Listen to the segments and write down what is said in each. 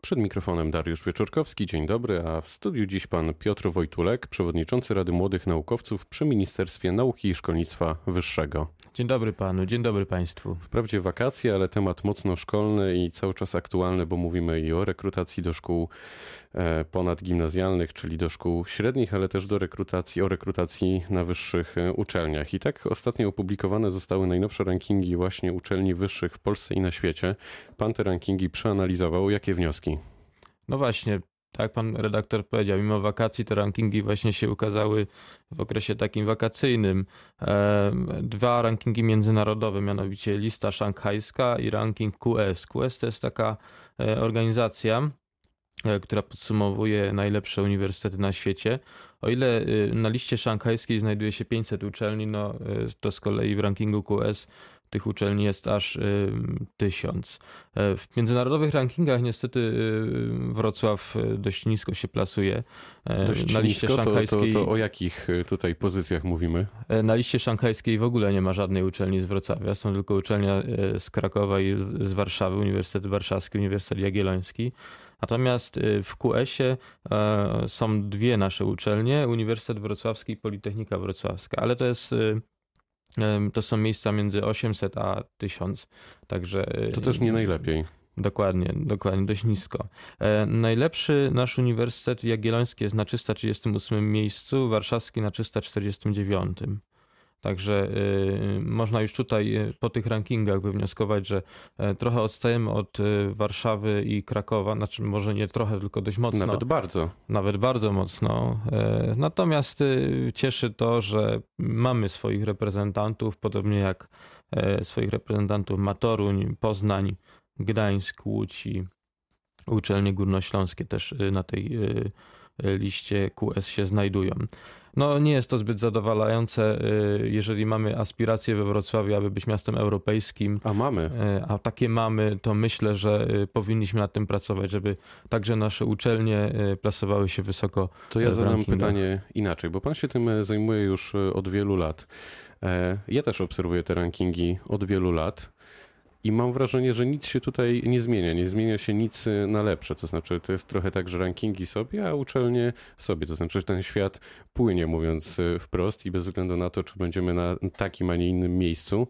Przed mikrofonem Dariusz Wieczorkowski, dzień dobry, a w studiu dziś pan Piotr Wojtulek, przewodniczący Rady Młodych Naukowców przy Ministerstwie Nauki i Szkolnictwa Wyższego. Dzień dobry panu, dzień dobry państwu. Wprawdzie wakacje, ale temat mocno szkolny i cały czas aktualny, bo mówimy i o rekrutacji do szkół ponadgimnazjalnych, czyli do szkół średnich, ale też do rekrutacji, o rekrutacji na wyższych e, uczelniach. I tak ostatnio opublikowane zostały najnowsze rankingi właśnie uczelni wyższych w Polsce i na świecie. Pan te rankingi przeanalizował. Jakie wnioski? No właśnie, tak pan redaktor powiedział, mimo wakacji te rankingi właśnie się ukazały w okresie takim wakacyjnym. Dwa rankingi międzynarodowe, mianowicie lista szanghajska i ranking QS. QS to jest taka e, organizacja, e, która podsumowuje najlepsze uniwersytety na świecie. O ile y, na liście szanghajskiej znajduje się 500 uczelni, no y, to z kolei w rankingu QS tych uczelni jest aż y, tysiąc. E, w międzynarodowych rankingach niestety y, Wrocław y, dość nisko się plasuje. E, dość na liście nisko, szanghajskiej. To, to, to, o jakich tutaj pozycjach mówimy? E, na liście szanghajskiej w ogóle nie ma żadnej uczelni z Wrocławia. Są tylko uczelnia z Krakowa i z Warszawy, Uniwersytet Warszawski, Uniwersytet Jagielloński. Natomiast w QS-ie są dwie nasze uczelnie, Uniwersytet Wrocławski i Politechnika Wrocławska, ale to jest to są miejsca między 800 a 1000. Także to też nie najlepiej. Dokładnie, dokładnie, dość nisko. E, najlepszy nasz Uniwersytet Jagielloński jest na 338 miejscu, warszawski na 349. Także y, można już tutaj y, po tych rankingach wywnioskować, że e, trochę odstajemy od y, Warszawy i Krakowa, znaczy może nie trochę, tylko dość mocno. Nawet bardzo. Nawet bardzo mocno. E, natomiast cieszy to, że mamy swoich reprezentantów, podobnie jak e, swoich reprezentantów Matoruń, Poznań, Gdańsk, Łódź i uczelnie górnośląskie też na tej liście QS się znajdują. No nie jest to zbyt zadowalające, y, jeżeli mamy aspiracje we Wrocławiu, aby być miastem europejskim. A mamy. Y, a takie mamy, to myślę, że y, powinniśmy nad tym pracować, żeby także nasze uczelnie plasowały się wysoko. To ja zadam pytanie inaczej, bo pan się tym zajmuje już od wielu lat. E, ja też obserwuję te rankingi od wielu lat. I mam wrażenie, że nic się tutaj nie zmienia. Nie zmienia się nic y, na lepsze. To znaczy, to jest trochę tak, że rankingi sobie, a uczelnie sobie. To znaczy, że ten świat płynie, mówiąc y, wprost, i bez względu na to, czy będziemy na takim, a nie innym miejscu,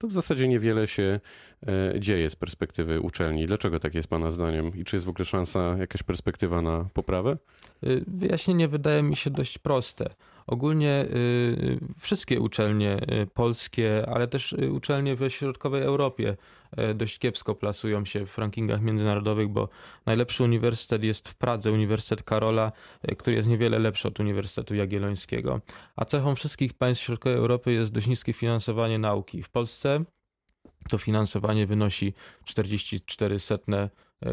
to w zasadzie niewiele się e, dzieje z perspektywy uczelni. Dlaczego tak jest Pana zdaniem? I czy jest w ogóle szansa, jakaś perspektywa na poprawę? Y, wyjaśnienie wydaje mi się dość proste. Ogólnie y, wszystkie uczelnie y, polskie, ale też y, uczelnie w środkowej Europie dość kiepsko plasują się w rankingach międzynarodowych, bo najlepszy uniwersytet jest w Pradze, Uniwersytet Karola, który jest niewiele lepszy od Uniwersytetu Jagiellońskiego. A cechą wszystkich państw środkowej Europy jest dość niskie finansowanie nauki. W Polsce to finansowanie wynosi 44 setne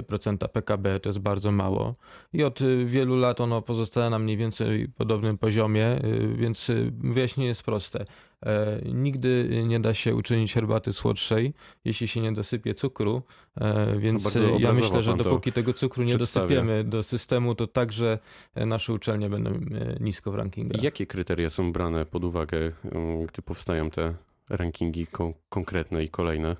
procenta PKB, to jest bardzo mało. I od y, wielu lat ono pozostaje na mniej więcej podobnym poziomie, y, więc y, wyjaśnienie jest proste. E, nigdy nie da się uczynić herbaty słodszej, jeśli się nie dosypie cukru, e, więc no ja myślę, że dopóki tego cukru nie dosypiemy do systemu, to także e, nasze uczelnie będą nisko w rankingach. Jakie kryteria są brane pod uwagę, gdy powstają te rankingi konkretne i kolejne?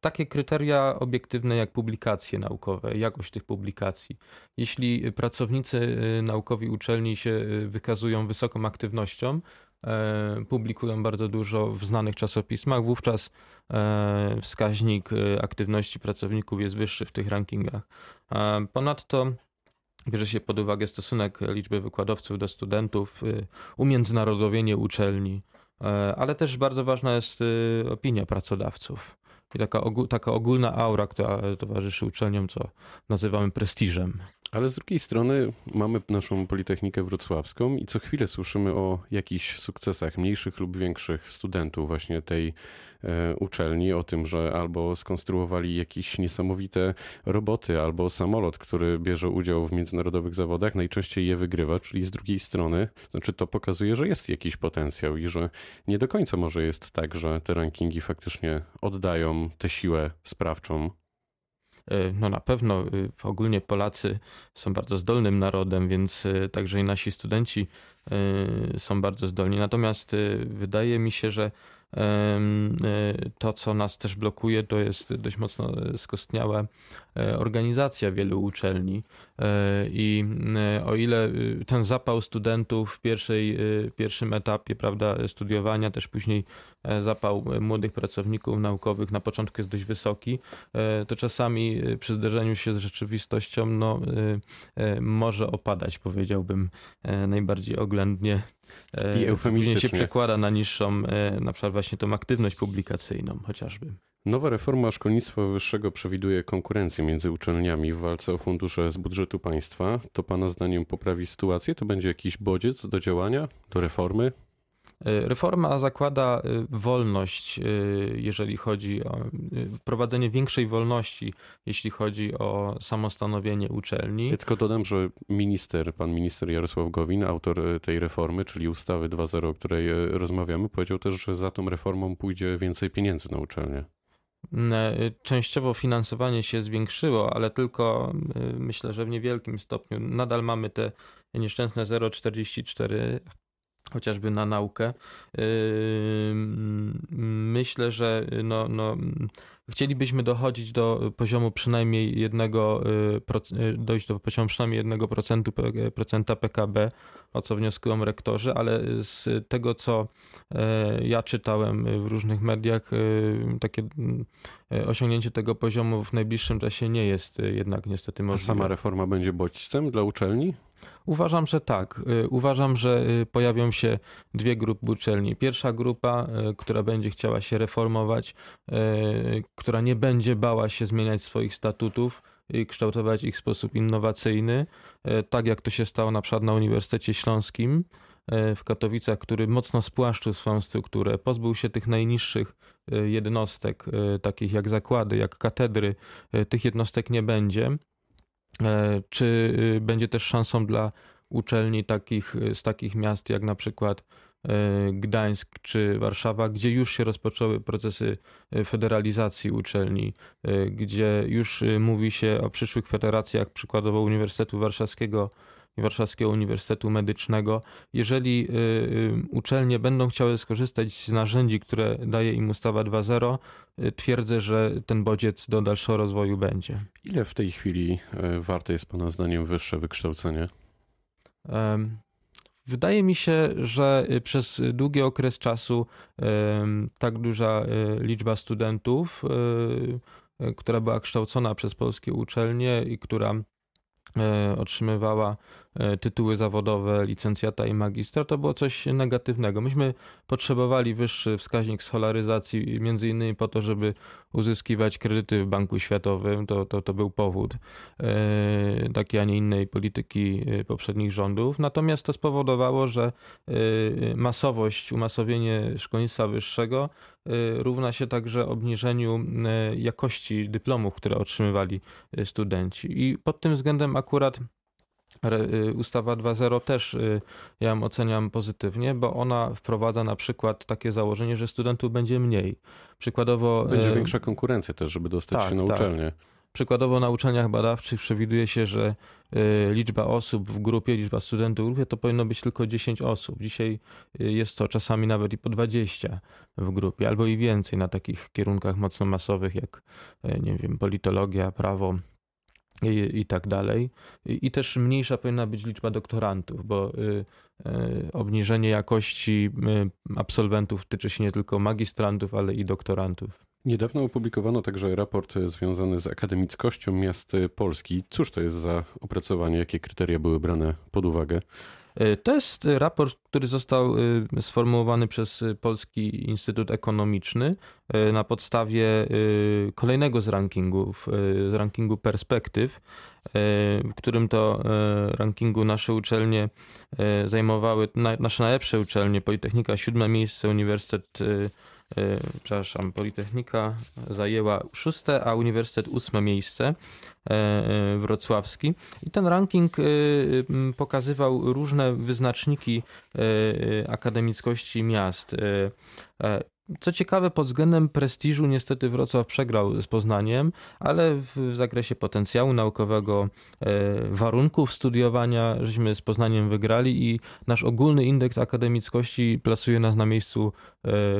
Takie kryteria obiektywne jak publikacje naukowe, jakość tych publikacji. Jeśli pracownicy y, naukowi uczelni się y, wykazują wysoką aktywnością, e, publikują bardzo dużo w znanych czasopismach, wówczas e, wskaźnik y, aktywności pracowników jest wyższy w tych rankingach. Ponadto bierze się pod uwagę stosunek liczby wykładowców do studentów, umiędzynarodowienie uczelni, e, ale też bardzo ważna jest opinia pracodawców i taka, taka ogólna aura, która towarzyszy uczelniom, co nazywamy prestiżem. Ale z drugiej strony mamy naszą Politechnikę Wrocławską i co chwilę słyszymy o jakichś sukcesach, mniejszych lub większych studentów właśnie tej e, uczelni, o tym, że albo skonstruowali jakieś niesamowite roboty, albo samolot, który bierze udział w międzynarodowych zawodach, najczęściej je wygrywa, czyli z drugiej strony, znaczy to pokazuje, że jest jakiś potencjał i że nie do końca może jest tak, że te rankingi faktycznie oddają tę siłę sprawczą no na pewno y, ogólnie Polacy są bardzo zdolnym narodem, więc y, także i nasi studenci y, są bardzo zdolni. Natomiast wydaje mi się, że To, co nas też blokuje, to jest dość mocno skostniała organizacja wielu uczelni. I o ile ten zapał studentów w pierwszej, pierwszym etapie prawda, studiowania, też później zapał młodych pracowników naukowych na początku jest dość wysoki, to czasami przy zderzeniu się z rzeczywistością no, może opadać, powiedziałbym najbardziej oględnie. I eufemistycznie. się przekłada na niższą, na przykład właśnie tą aktywność publikacyjną chociażby. Nowa reforma szkolnictwa wyższego przewiduje konkurencję między uczelniami w walce o fundusze z budżetu państwa. To Pana zdaniem poprawi sytuację? To będzie jakiś bodziec do działania, do reformy? E, reforma zakłada e, wolność, e, jeżeli chodzi o wprowadzenie większej wolności, jeśli chodzi o samostanowienie uczelni. Ja tylko dodam, że minister, pan minister Jarosław Gowin, autor tej reformy, czyli ustawy 2.0, o której rozmawiamy, powiedział też, że za tą reformą pójdzie więcej pieniędzy na uczelnię. Częściowo finansowanie się zwiększyło, ale tylko myślę, że w niewielkim stopniu. Nadal mamy te nieszczęsne 0,44 chociażby na naukę. Myślę, że no, no, chcielibyśmy dochodzić do poziomu przynajmniej jednego, y, y, dojść do poziomu przynajmniej 1% procenta PKB, o co wnioskują rektorzy, ale z tego, co e, ja czytałem w różnych mediach, y, takie osiągnięcie tego poziomu w najbliższym czasie nie jest jednak niestety możliwe. A sama reforma będzie bodźcem dla uczelni? Uważam, że tak. Y, uważam, że y, pojawią się dwie grupy uczelni. Pierwsza grupa, y, która będzie chciała się reformować, która nie będzie bała się zmieniać swoich statutów i kształtować ich w sposób innowacyjny, tak jak to się stało na przykład na Uniwersytecie Śląskim w Katowicach, który mocno spłaszczył swoją strukturę, pozbył się tych najniższych jednostek, takich jak zakłady, jak katedry. Tych jednostek nie będzie czy y, będzie też szansą dla uczelni takich, y, z takich miast jak na przykład e, Gdańsk czy Warszawa, gdzie już się rozpoczęły procesy e, federalizacji uczelni, gdzie już mówi się o przyszłych federacjach, przykładowo Uniwersytetu Warszawskiego Warszawskiego Uniwersytetu Medycznego. Jeżeli uczelnie będą chciały skorzystać z narzędzi, które daje im ustawa 2.0, twierdzę, że ten bodziec do dalszego rozwoju będzie. Ile w tej chwili warte jest Pana zdaniem wyższe wykształcenie? Wydaje mi się, że y, przez długi okres czasu tak duża y, liczba studentów, y, która była kształcona przez polskie uczelnie i która E, otrzymywała tytuły zawodowe, licencjata i magistra, to było coś negatywnego. Myśmy potrzebowali wyższy wskaźnik scholaryzacji, między innymi po to, żeby uzyskiwać kredyty w Banku Światowym. To, to, to był powód e, takiej, a nie innej polityki poprzednich rządów. Natomiast to spowodowało, że masowość, umasowienie szkolnictwa wyższego równa się także obniżeniu jakości dyplomów, które otrzymywali studenci. I pod tym względem akurat ustawa 2.0 też y, ja ją oceniam pozytywnie, bo ona wprowadza na przykład takie założenie, że studentów będzie mniej. Przykładowo. Będzie y, większa konkurencja też, żeby dostać tak, się na tak. uczelnię. Przykładowo na uczelniach badawczych przewiduje się, że liczba osób w grupie, liczba studentów w grupie to powinno być tylko 10 osób. Dzisiaj jest to czasami nawet i po 20 w grupie, albo i więcej na takich kierunkach mocno masowych jak nie wiem, politologia, prawo, i, i tak dalej. I, I, też mniejsza powinna być liczba doktorantów, bo y, y, obniżenie jakości y, absolwentów tyczy się nie tylko magistrantów, ale i doktorantów. Niedawno opublikowano także raport związany z akademickością miast Polski. Cóż to jest za opracowanie? Jakie kryteria były brane pod uwagę? E, to jest raport, który został e, sformułowany przez Polski Instytut Ekonomiczny e, na podstawie kolejnego z rankingów, z rankingu perspektyw, w którym to rankingu nasze uczelnie zajmowały, nasze najlepsze uczelnie, Politechnika siódme miejsce, Uniwersytet przepraszam, Politechnika zajęła szóste, a Uniwersytet ósme miejsce. E, e, wrocławski. I ten ranking e, pokazywał różne wyznaczniki akademickości miast. Co ciekawe, pod względem prestiżu niestety Wrocław przegrał z Poznaniem, ale w zakresie potencjału naukowego, warunków studiowania, żeśmy z Poznaniem wygrali i nasz ogólny indeks akademickości plasuje nas na miejscu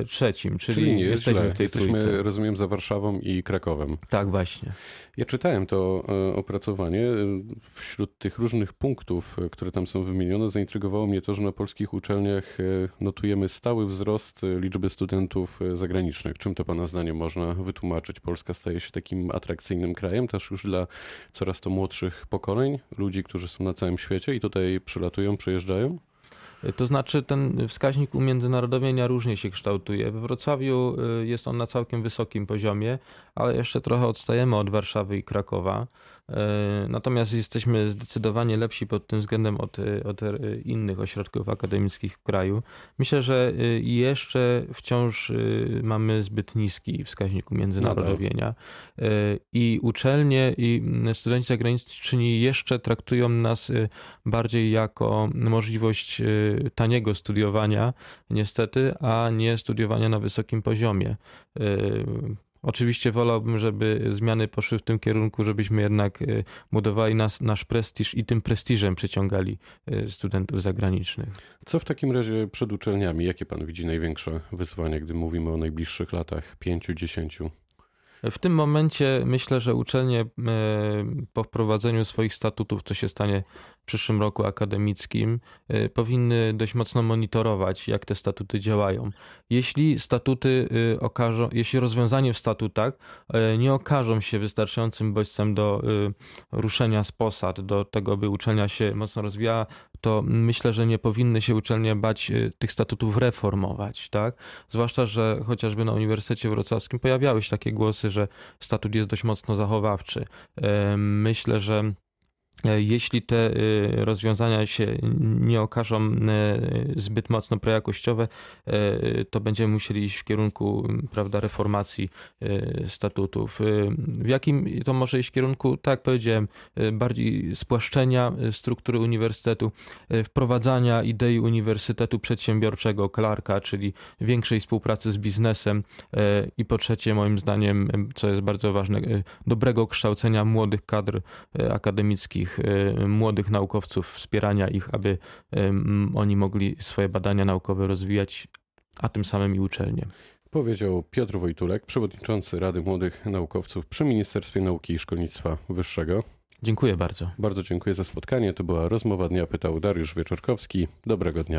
trzecim, czyli, Czyli nie jest jesteśmy źle. w tej Jesteśmy, trójce. rozumiem, za Warszawą i Krakowem. Tak, właśnie. Ja czytałem to e, opracowanie. Wśród tych różnych punktów, e, które tam są wymienione, zaintrygowało mnie to, że na polskich uczelniach e, notujemy stały wzrost e, liczby studentów e, zagranicznych. Czym to Pana zdaniem można wytłumaczyć? Polska staje się takim atrakcyjnym krajem, też już dla coraz to młodszych pokoleń, ludzi, którzy są na całym świecie i tutaj przylatują, przyjeżdżają? To znaczy ten wskaźnik umiędzynarodowienia różnie się kształtuje. We Wrocławiu y, jest on na całkiem wysokim poziomie, ale jeszcze trochę odstajemy od Warszawy i Krakowa. Y, Natomiast jesteśmy zdecydowanie lepsi pod tym względem od, y, od innych ośrodków akademickich w kraju. Myślę, że jeszcze wciąż mamy zbyt niski wskaźnik umiędzynarodowienia Y, i uczelnie i studenci zagraniczni jeszcze traktują nas bardziej jako możliwość taniego studiowania, niestety, a nie studiowania na wysokim poziomie. Y, Oczywiście wolałbym, żeby zmiany poszły w tym kierunku, żebyśmy jednak y, budowali nas, nasz prestiż i tym prestiżem przyciągali y, studentów zagranicznych. Co w takim razie przed uczelniami? Jakie Pan widzi największe wyzwania, gdy mówimy o najbliższych latach, pięciu, dziesięciu? W tym momencie myślę, że uczelnie po wprowadzeniu swoich statutów, co się stanie przyszłym roku akademickim, e, powinny dość mocno monitorować, jak te statuty działają. Jeśli statuty e, okażą, jeśli rozwiązania w statutach e, nie okażą się wystarczającym bodźcem do ruszenia z posad, do tego, by uczelnia się mocno rozwijała, to myślę, że nie powinny się uczelnie bać tych statutów reformować, tak? Zwłaszcza, że chociażby na Uniwersytecie Wrocławskim pojawiały się takie głosy, że statut jest dość mocno zachowawczy. Myślę, że jeśli te e, rozwiązania się nie okażą e, zbyt mocno projakościowe, e, to będziemy musieli iść w kierunku prawda, reformacji e, statutów. E, W jakim to może iść kierunku? Tak powiedziałem, e, bardziej spłaszczenia e, struktury uniwersytetu, e, wprowadzania idei uniwersytetu przedsiębiorczego, Clarka, czyli większej współpracy z biznesem e, i po trzecie, moim zdaniem, e, co jest bardzo ważne, e, dobrego kształcenia młodych kadr e, akademickich, e, młodych naukowców, wspierania ich, aby e, oni mogli swoje badania naukowe rozwijać, a tym samym i uczelnie. Powiedział Piotr Wojtulek, przewodniczący Rady Młodych Naukowców przy Ministerstwie Nauki i Szkolnictwa Wyższego. Dziękuję bardzo. Bardzo dziękuję za spotkanie. To była rozmowa dnia, pytał Dariusz Wieczorkowski. Dobrego dnia.